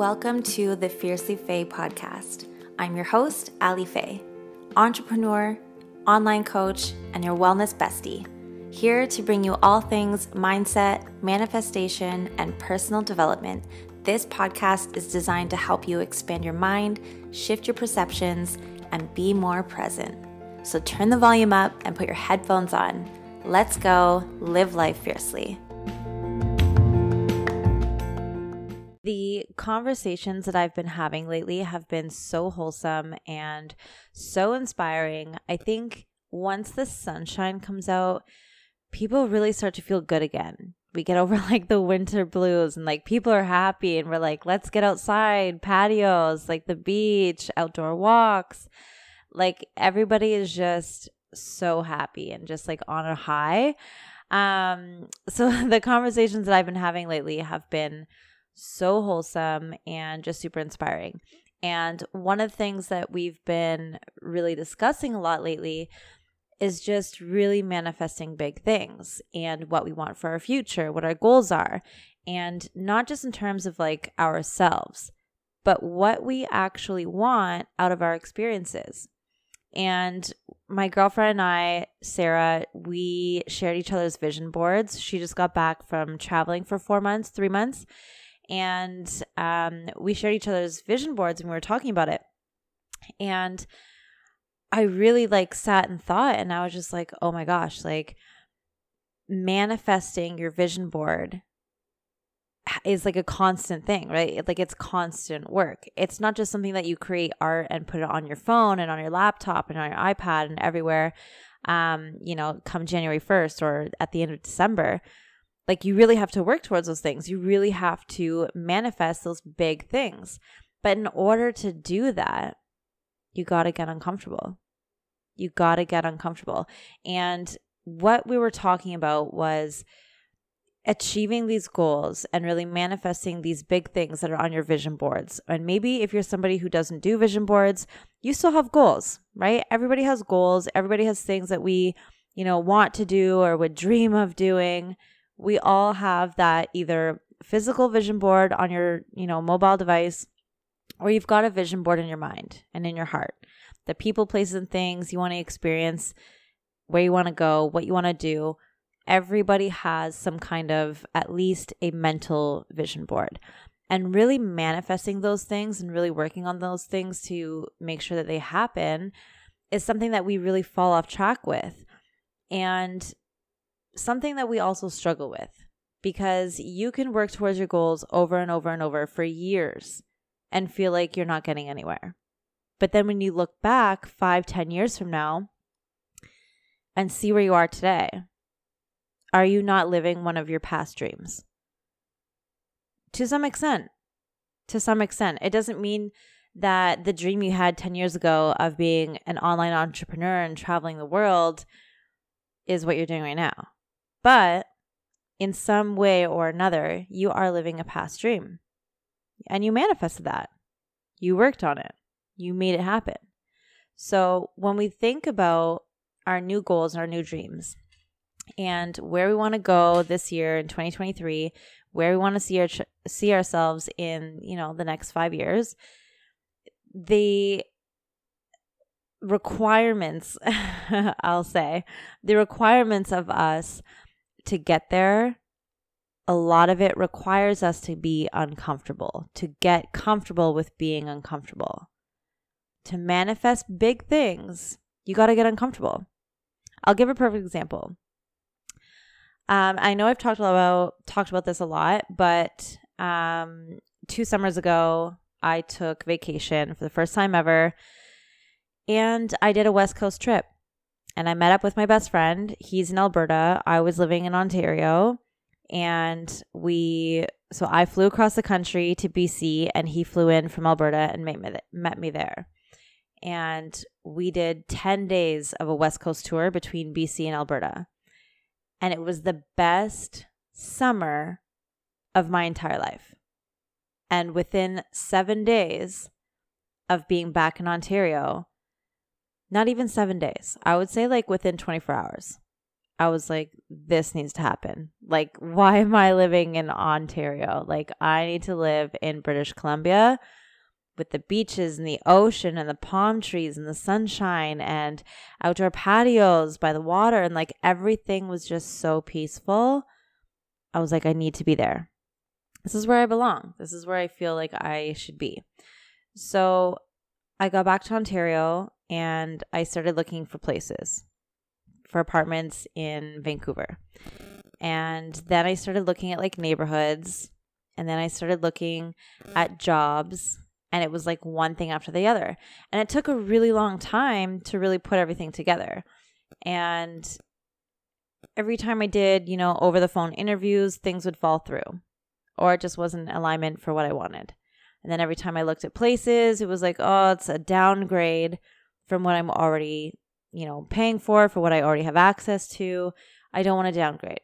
Welcome to the Fiercely Faye podcast. I'm your host, Ali Faye, entrepreneur, online coach, and your wellness bestie. Here to bring you all things mindset, manifestation, and personal development. This podcast is designed to help you expand your mind, shift your perceptions, and be more present. So turn the volume up and put your headphones on. Let's go live life fiercely. Conversations that I've been having lately have been so wholesome and so inspiring. I think once the sunshine comes out, people really start to feel good again. We get over like the winter blues and like people are happy and we're like, let's get outside, patios, like the beach, outdoor walks. Like everybody is just so happy and just like on a high. Um, so the conversations that I've been having lately have been so wholesome and just super inspiring. And one of the things that we've been really discussing a lot lately is just really manifesting big things and what we want for our future, what our goals are, and not just in terms of like ourselves, but what we actually want out of our experiences. And my girlfriend and I, Sarah, we shared each other's vision boards. She just got back from traveling for four months, three months and um, we shared each other's vision boards and we were talking about it. And i really like sat and thought and i was just like oh my gosh like manifesting your vision board is like a constant thing right? Like it's constant work. It's not just something that you create art and put it on your phone and on your laptop and on your ipad and everywhere um you know come january 1st or at the end of december like you really have to work towards those things. You really have to manifest those big things. But in order to do that, you got to get uncomfortable. You got to get uncomfortable. And what we were talking about was achieving these goals and really manifesting these big things that are on your vision boards. And maybe if you're somebody who doesn't do vision boards, you still have goals, right? Everybody has goals. Everybody has things that we, you know, want to do or would dream of doing we all have that either physical vision board on your, you know, mobile device or you've got a vision board in your mind and in your heart. The people, places and things you want to experience, where you want to go, what you want to do. Everybody has some kind of at least a mental vision board. And really manifesting those things and really working on those things to make sure that they happen is something that we really fall off track with. And something that we also struggle with because you can work towards your goals over and over and over for years and feel like you're not getting anywhere. But then when you look back five, ten years from now and see where you are today, are you not living one of your past dreams? To some extent. To some extent. It doesn't mean that the dream you had 10 years ago of being an online entrepreneur and traveling the world is what you're doing right now. But in some way or another, you are living a past dream. And you manifested that. You worked on it. You made it happen. So when we think about our new goals our new dreams and where we want to go this year in 2023, where we want to see our see ourselves in, you know, the next 5 years, the requirements, I'll say, the requirements of us to get there, a lot of it requires us to be uncomfortable, to get comfortable with being uncomfortable. To manifest big things, you got to get uncomfortable. I'll give a perfect example. Um, I know I've talked about talked about this a lot, but um, two summers ago, I took vacation for the first time ever, and I did a West Coast trip and I met up with my best friend. He's in Alberta. I was living in Ontario. And we, so I flew across the country to BC and he flew in from Alberta and met me, met me there. And we did 10 days of a West Coast tour between BC and Alberta. And it was the best summer of my entire life. And within seven days of being back in Ontario, not even seven days. I would say like within 24 hours. I was like, this needs to happen. Like, why am I living in Ontario? Like, I need to live in British Columbia with the beaches and the ocean and the palm trees and the sunshine and outdoor patios by the water. And like, everything was just so peaceful. I was like, I need to be there. This is where I belong. This is where I feel like I should be. So I got back to Ontario and I started looking for places for apartments in Vancouver. And then I started looking at like neighborhoods and then I started looking at jobs and it was like one thing after the other. And it took a really long time to really put everything together. And every time I did, you know, over the phone interviews, things would fall through or it just wasn't alignment for what I wanted. And then every time I looked at places, it was like, oh, it's a downgrade from what I'm already you know, paying for for what I already have access to. I don't want to downgrade.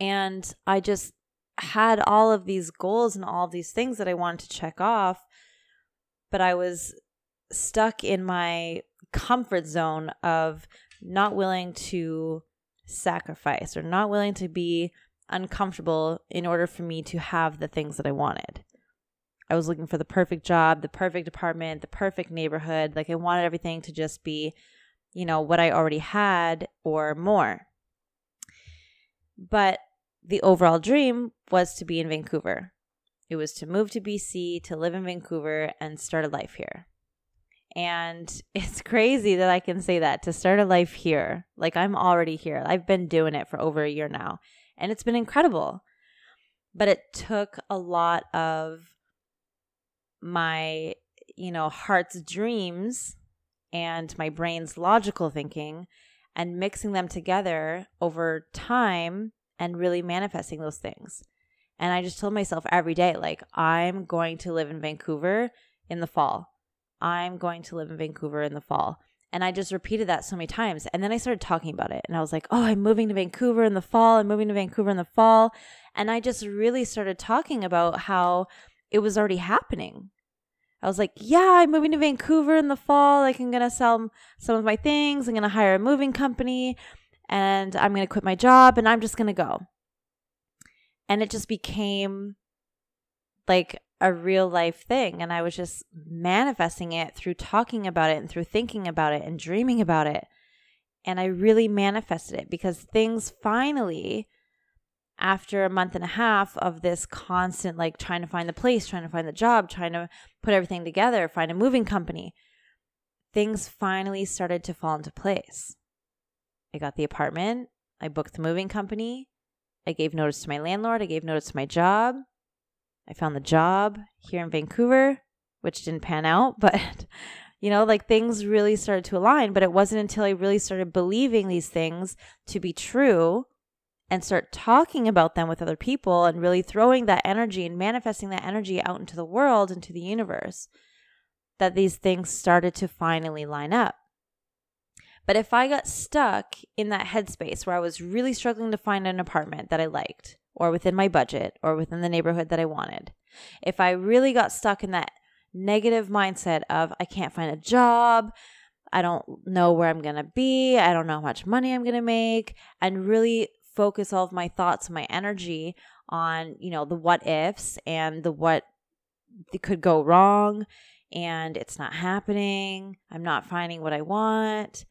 And I just had all of these goals and all of these things that I wanted to check off, but I was stuck in my comfort zone of not willing to sacrifice or not willing to be uncomfortable in order for me to have the things that I wanted. I was looking for the perfect job, the perfect apartment, the perfect neighborhood. Like I wanted everything to just be you know, what I already had or more. But the overall dream was to be in Vancouver. It was to move to BC, to live in Vancouver, and start a life here. And it's crazy that I can say that to start a life here. Like I'm already here. I've been doing it for over a year now, and it's been incredible. But it took a lot of my, you know, heart's dreams and my brain's logical thinking and mixing them together over time and really manifesting those things. And I just told myself every day, like, I'm going to live in Vancouver in the fall. I'm going to live in Vancouver in the fall. And I just repeated that so many times. And then I started talking about it. And I was like, oh, I'm moving to Vancouver in the fall. I'm moving to Vancouver in the fall. And I just really started talking about how it was already happening. I was like, yeah, I'm moving to Vancouver in the fall. Like, I'm going to sell some of my things. I'm going to hire a moving company and I'm going to quit my job and I'm just going to go. And it just became like a real life thing. And I was just manifesting it through talking about it and through thinking about it and dreaming about it. And I really manifested it because things finally after a month and a half of this constant like trying to find the place, trying to find the job, trying to put everything together, find a moving company, things finally started to fall into place. I got the apartment, I booked the moving company, I gave notice to my landlord, I gave notice to my job. I found the job here in Vancouver, which didn't pan out, but you know, like things really started to align, but it wasn't until I really started believing these things to be true and start talking about them with other people and really throwing that energy and manifesting that energy out into the world, into the universe, that these things started to finally line up. But if I got stuck in that headspace where I was really struggling to find an apartment that I liked, or within my budget, or within the neighborhood that I wanted, if I really got stuck in that negative mindset of I can't find a job, I don't know where I'm going to be, I don't know how much money I'm going to make, and really focus all of my thoughts and my energy on, you know, the what ifs and the what could go wrong and it's not happening. I'm not finding what I want.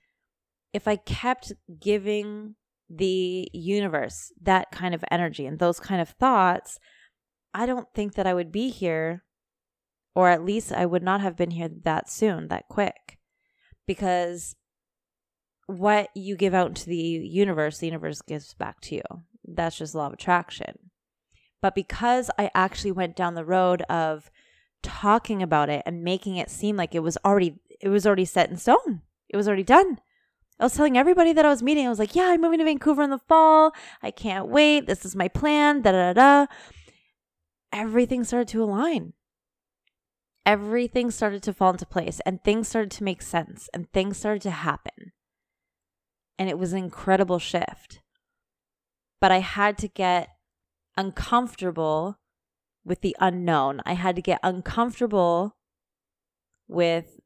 If I kept giving the universe that kind of energy and those kind of thoughts, I don't think that I would be here, or at least I would not have been here that soon, that quick. Because what you give out into the universe, the universe gives back to you. That's just law of attraction. But because I actually went down the road of talking about it and making it seem like it was already it was already set in stone. It was already done. I was telling everybody that I was meeting, I was like, yeah, I'm moving to Vancouver in the fall. I can't wait. This is my plan. Da da da. Everything started to align. Everything started to fall into place and things started to make sense and things started to happen and it was an incredible shift. But I had to get uncomfortable with the unknown. I had to get uncomfortable with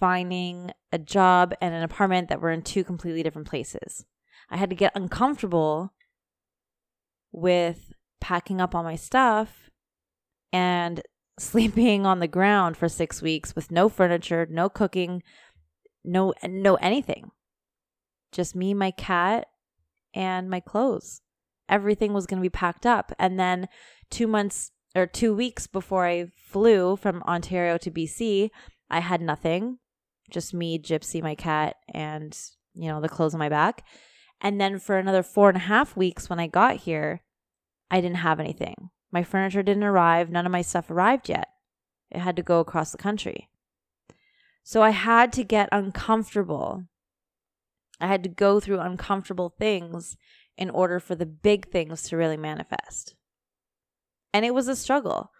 finding a job and an apartment that were in two completely different places. I had to get uncomfortable with packing up all my stuff and sleeping on the ground for 6 weeks with no furniture, no cooking, no no anything. Just me, my cat, and my clothes. Everything was going to be packed up. And then 2 months or 2 weeks before I flew from Ontario to BC, I had nothing. Just me, Gypsy, my cat, and you know, the clothes on my back. And then for another four and a half weeks when I got here, I didn't have anything. My furniture didn't arrive. None of my stuff arrived yet. It had to go across the country. So I had to get uncomfortable. I had to go through uncomfortable things in order for the big things to really manifest. And it was a struggle.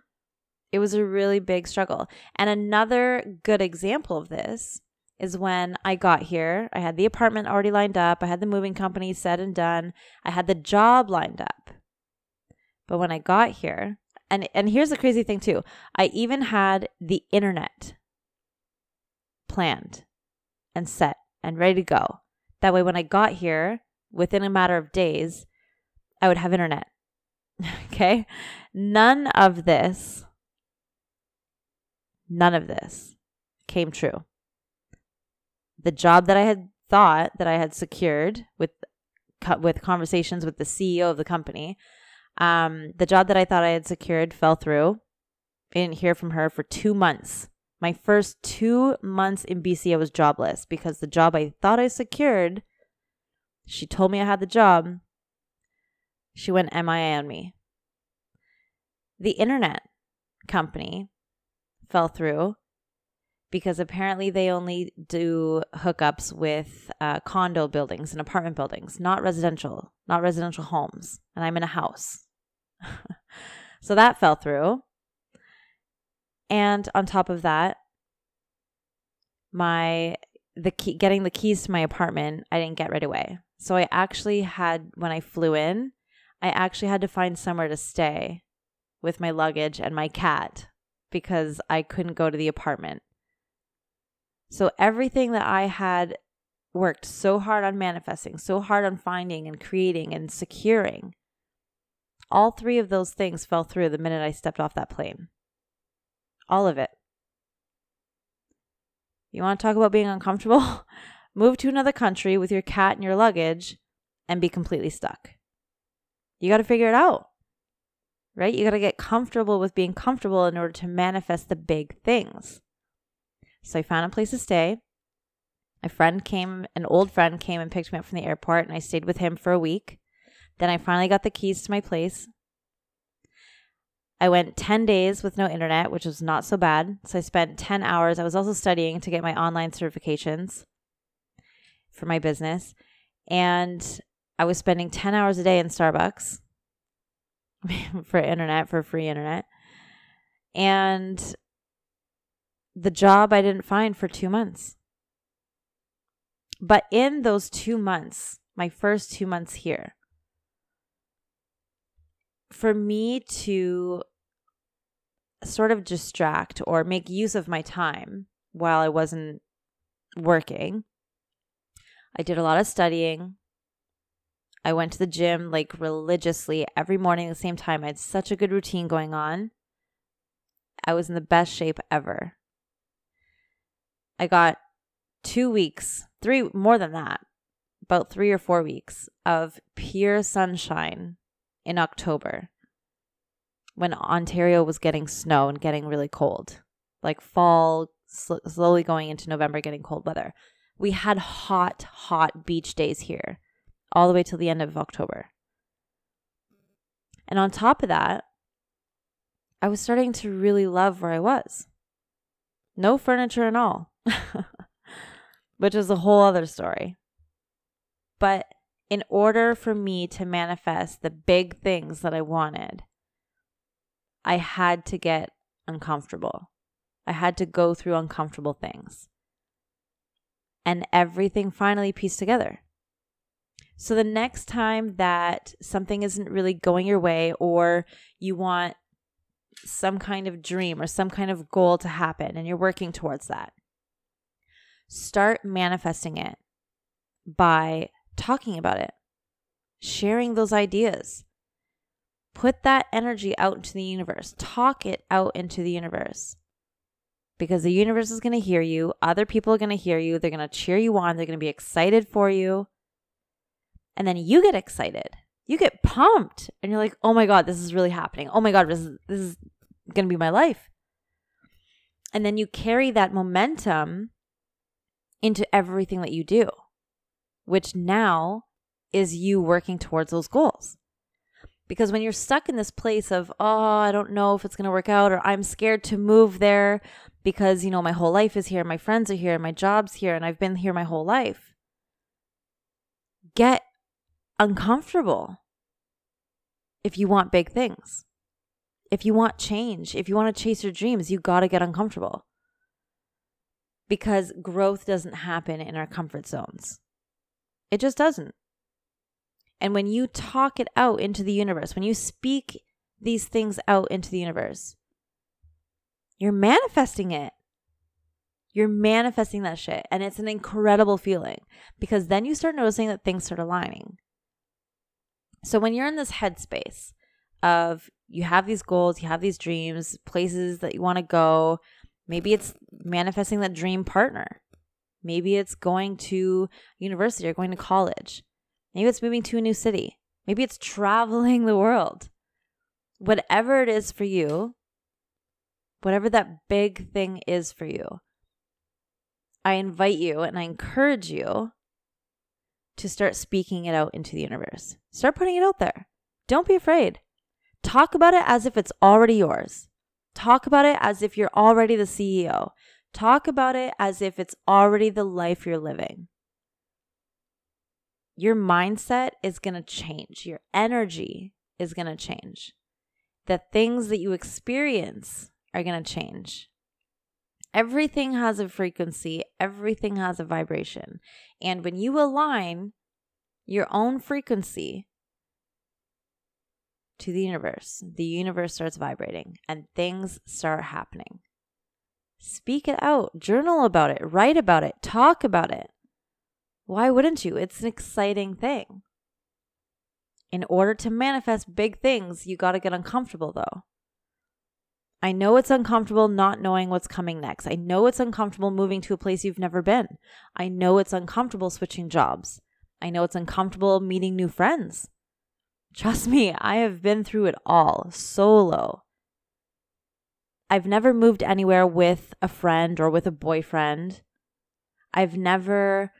It was a really big struggle. And another good example of this is when I got here. I had the apartment already lined up, I had the moving company said and done, I had the job lined up. But when I got here, and and here's the crazy thing too. I even had the internet planned and set and ready to go. That way when I got here, within a matter of days, I would have internet. okay? None of this none of this came true the job that I had thought that I had secured with with conversations with the CEO of the company, um, the job that I thought I had secured fell through. I didn't hear from her for two months. My first two months in BC, I was jobless because the job I thought I secured, she told me I had the job. She went MIA on me. The internet company fell through because apparently they only do hookups with uh, condo buildings and apartment buildings, not residential, not residential homes. And I'm in a house. so that fell through. And on top of that, my the key getting the keys to my apartment, I didn't get right away. So I actually had when I flew in, I actually had to find somewhere to stay with my luggage and my cat because I couldn't go to the apartment. So everything that I had worked so hard on manifesting, so hard on finding and creating and securing, all three of those things fell through the minute I stepped off that plane. All of it. You want to talk about being uncomfortable? Move to another country with your cat and your luggage and be completely stuck. You got to figure it out, right? You got to get comfortable with being comfortable in order to manifest the big things. So I found a place to stay. A friend came, an old friend came and picked me up from the airport, and I stayed with him for a week. Then I finally got the keys to my place. I went 10 days with no internet, which was not so bad. So I spent 10 hours. I was also studying to get my online certifications for my business. And I was spending 10 hours a day in Starbucks for internet, for free internet. And the job I didn't find for two months. But in those two months, my first two months here, for me to sort of distract or make use of my time while I wasn't working, I did a lot of studying. I went to the gym like religiously every morning at the same time. I had such a good routine going on. I was in the best shape ever. I got two weeks, three, more than that, about three or four weeks of pure sunshine in October when Ontario was getting snow and getting really cold, like fall, sl- slowly going into November, getting cold weather. We had hot, hot beach days here all the way till the end of October. And on top of that, I was starting to really love where I was. No furniture and all. which is a whole other story. But in order for me to manifest the big things that I wanted, I had to get uncomfortable. I had to go through uncomfortable things. And everything finally pieced together. So the next time that something isn't really going your way, or you want some kind of dream or some kind of goal to happen, and you're working towards that, start manifesting it by talking about it, sharing those ideas. Put that energy out into the universe. Talk it out into the universe. Because the universe is going to hear you. Other people are going to hear you. They're going to cheer you on. They're going to be excited for you. And then you get excited. You get pumped. And you're like, oh my God, this is really happening. Oh my God, this is, this is going to be my life. And then you carry that momentum into everything that you do, which now is you working towards those goals. Because when you're stuck in this place of, oh, I don't know if it's going to work out, or I'm scared to move there because, you know, my whole life is here, my friends are here, my job's here, and I've been here my whole life, get uncomfortable if you want big things. If you want change, if you want to chase your dreams, you got to get uncomfortable. Because growth doesn't happen in our comfort zones. It just doesn't. And when you talk it out into the universe, when you speak these things out into the universe, you're manifesting it. You're manifesting that shit. And it's an incredible feeling because then you start noticing that things start aligning. So when you're in this headspace of you have these goals, you have these dreams, places that you want to go, maybe it's manifesting that dream partner. Maybe it's going to university or going to college. Maybe it's moving to a new city. Maybe it's traveling the world. Whatever it is for you, whatever that big thing is for you, I invite you and I encourage you to start speaking it out into the universe. Start putting it out there. Don't be afraid. Talk about it as if it's already yours. Talk about it as if you're already the CEO. Talk about it as if it's already the life you're living your mindset is going to change. Your energy is going to change. The things that you experience are going to change. Everything has a frequency, everything has a vibration. And when you align your own frequency to the universe, the universe starts vibrating and things start happening. Speak it out, journal about it, write about it, talk about it. Why wouldn't you? It's an exciting thing. In order to manifest big things, you got to get uncomfortable though. I know it's uncomfortable not knowing what's coming next. I know it's uncomfortable moving to a place you've never been. I know it's uncomfortable switching jobs. I know it's uncomfortable meeting new friends. Trust me, I have been through it all solo. I've never moved anywhere with a friend or with a boyfriend. I've never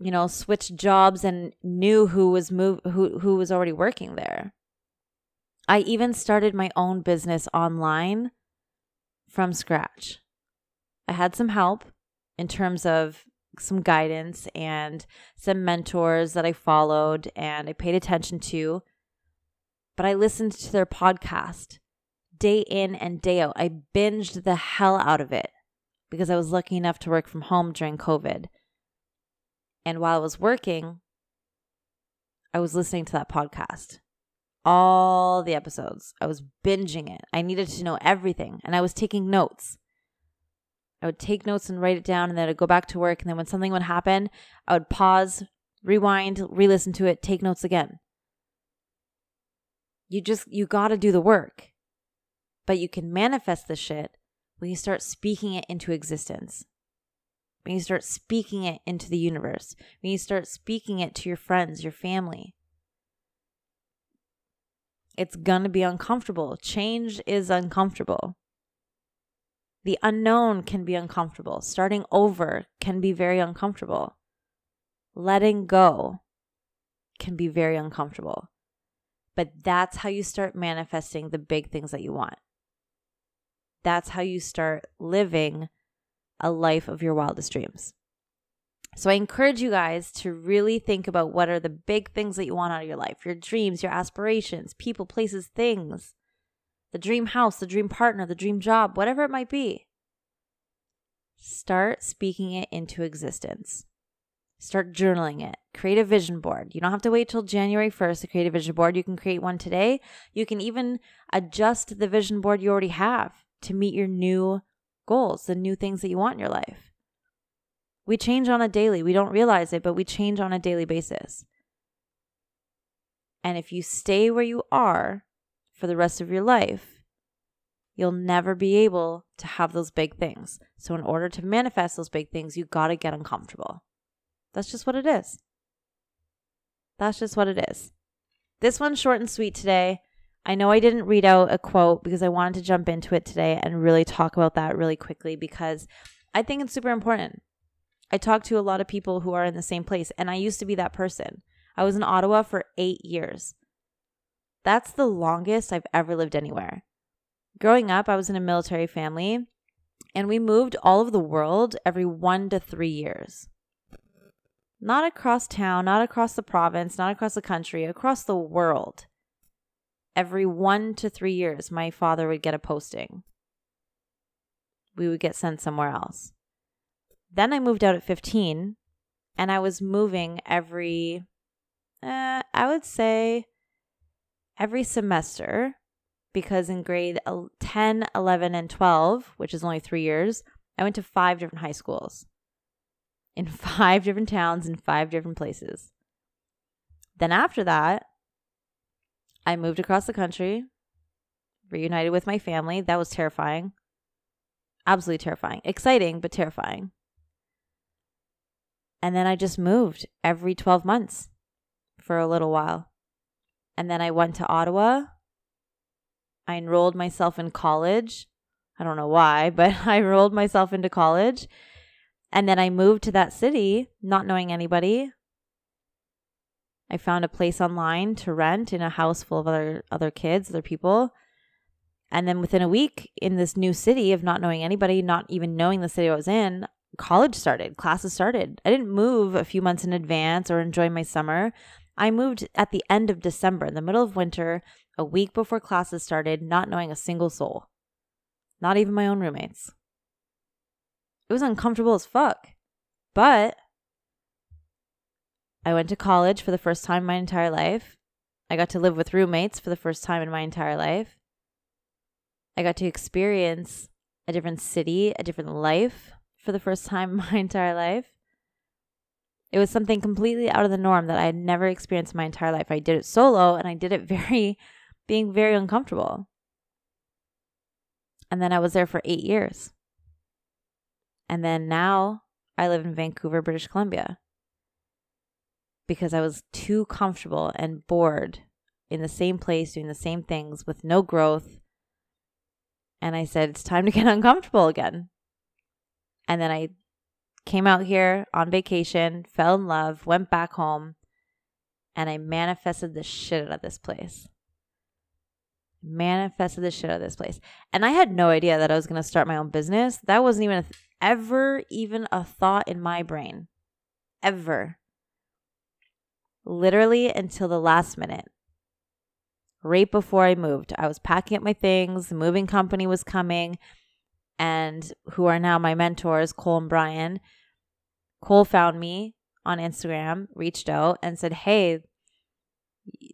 you know, switched jobs and knew who was move who who was already working there. I even started my own business online from scratch. I had some help in terms of some guidance and some mentors that I followed and I paid attention to. But I listened to their podcast day in and day out. I binged the hell out of it because I was lucky enough to work from home during COVID. And while I was working, I was listening to that podcast. All the episodes. I was binging it. I needed to know everything. And I was taking notes. I would take notes and write it down, and then I'd go back to work. And then when something would happen, I would pause, rewind, re listen to it, take notes again. You just, you got to do the work. But you can manifest the shit when you start speaking it into existence when you start speaking it into the universe, when you start speaking it to your friends, your family. It's going to be uncomfortable. Change is uncomfortable. The unknown can be uncomfortable. Starting over can be very uncomfortable. Letting go can be very uncomfortable. But that's how you start manifesting the big things that you want. That's how you start living a life of your wildest dreams. So I encourage you guys to really think about what are the big things that you want out of your life, your dreams, your aspirations, people, places, things, the dream house, the dream partner, the dream job, whatever it might be. Start speaking it into existence. Start journaling it. Create a vision board. You don't have to wait till January 1st to create a vision board. You can create one today. You can even adjust the vision board you already have to meet your new goals, the new things that you want in your life. We change on a daily. We don't realize it, but we change on a daily basis. And if you stay where you are for the rest of your life, you'll never be able to have those big things. So, in order to manifest those big things, you got to get uncomfortable. That's just what it is. That's just what it is. This one's short and sweet today. I know I didn't read out a quote because I wanted to jump into it today and really talk about that really quickly because I think it's super important. I talk to a lot of people who are in the same place, and I used to be that person. I was in Ottawa for eight years. That's the longest I've ever lived anywhere. Growing up, I was in a military family, and we moved all over the world every one to three years. Not across town, not across the province, not across the country, across the world. Every one to three years, my father would get a posting. We would get sent somewhere else. Then I moved out at 15 and I was moving every, uh, I would say every semester because in grade 10, 11, and 12, which is only three years, I went to five different high schools in five different towns in five different places. Then after that, I moved across the country, reunited with my family. That was terrifying. Absolutely terrifying. Exciting, but terrifying. And then I just moved every 12 months for a little while. And then I went to Ottawa. I enrolled myself in college. I don't know why, but I enrolled myself into college. And then I moved to that city, not knowing anybody. I found a place online to rent in a house full of other other kids, other people. And then within a week in this new city of not knowing anybody, not even knowing the city I was in, college started, classes started. I didn't move a few months in advance or enjoy my summer. I moved at the end of December, in the middle of winter, a week before classes started, not knowing a single soul, not even my own roommates. It was uncomfortable as fuck. But I went to college for the first time in my entire life. I got to live with roommates for the first time in my entire life. I got to experience a different city, a different life for the first time in my entire life. It was something completely out of the norm that I had never experienced in my entire life. I did it solo and I did it very, being very uncomfortable. And then I was there for eight years. And then now I live in Vancouver, British Columbia because I was too comfortable and bored in the same place doing the same things with no growth. And I said, it's time to get uncomfortable again. And then I came out here on vacation, fell in love, went back home, and I manifested the shit out of this place. Manifested the shit out of this place. And I had no idea that I was going to start my own business. That wasn't even th- ever even a thought in my brain. Ever. Literally until the last minute. Right before I moved, I was packing up my things, the moving company was coming and who are now my mentors, Cole and Brian. Cole found me on Instagram, reached out, and said, Hey,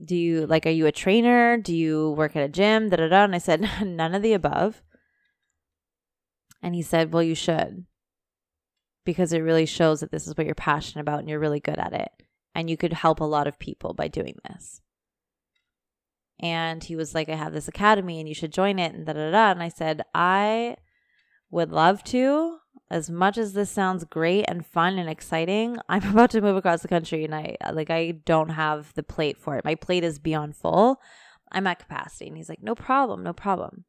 do you like, are you a trainer? Do you work at a gym? Da da da. And I said, None of the above. And he said, Well, you should because it really shows that this is what you're passionate about and you're really good at it. And you could help a lot of people by doing this. And he was like, I have this academy and you should join it and da da da. And I said, I would love to. As much as this sounds great and fun and exciting, I'm about to move across the country and I like I don't have the plate for it. My plate is beyond full. I'm at capacity. And he's like, "No problem, no problem.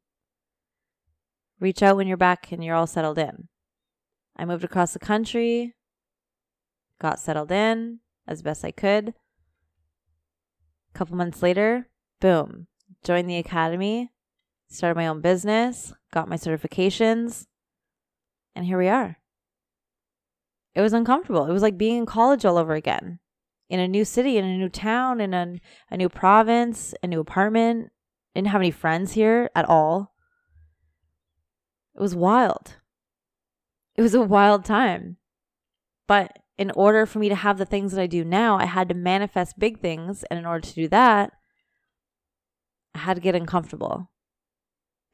Reach out when you're back and you're all settled in." I moved across the country, got settled in as best I could. A couple months later, boom, joined the academy, started my own business, got my certifications, and here we are. It was uncomfortable. It was like being in college all over again in a new city, in a new town, in a, a new province, a new apartment. Didn't have any friends here at all. It was wild. It was a wild time. But in order for me to have the things that I do now, I had to manifest big things. And in order to do that, I had to get uncomfortable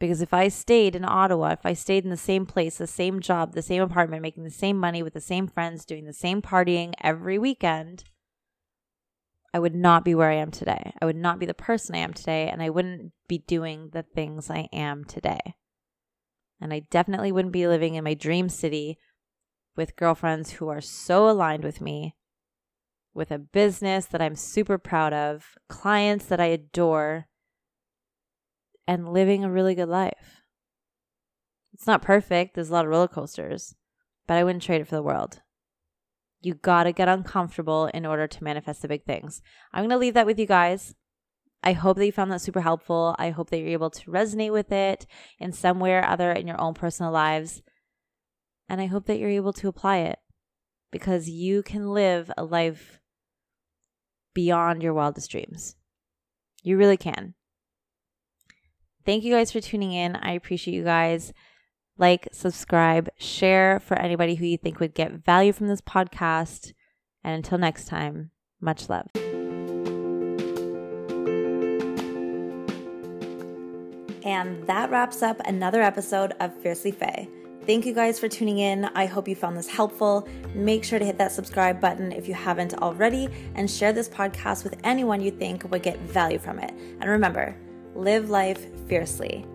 Because if I stayed in Ottawa, if I stayed in the same place, the same job, the same apartment, making the same money with the same friends, doing the same partying every weekend, I would not be where I am today. I would not be the person I am today, and I wouldn't be doing the things I am today. And I definitely wouldn't be living in my dream city with girlfriends who are so aligned with me, with a business that I'm super proud of, clients that I adore, and living a really good life. It's not perfect, there's a lot of roller coasters, but I wouldn't trade it for the world. You gotta get uncomfortable in order to manifest the big things. I'm gonna leave that with you guys. I hope that you found that super helpful. I hope that you're able to resonate with it in some way or other in your own personal lives. And I hope that you're able to apply it because you can live a life beyond your wildest dreams. You really can. Thank you guys for tuning in. I appreciate you guys. Like, subscribe, share for anybody who you think would get value from this podcast. And until next time, much love. And that wraps up another episode of Fiercely Faye. Thank you guys for tuning in. I hope you found this helpful. Make sure to hit that subscribe button if you haven't already and share this podcast with anyone you think would get value from it. And remember, live life fiercely.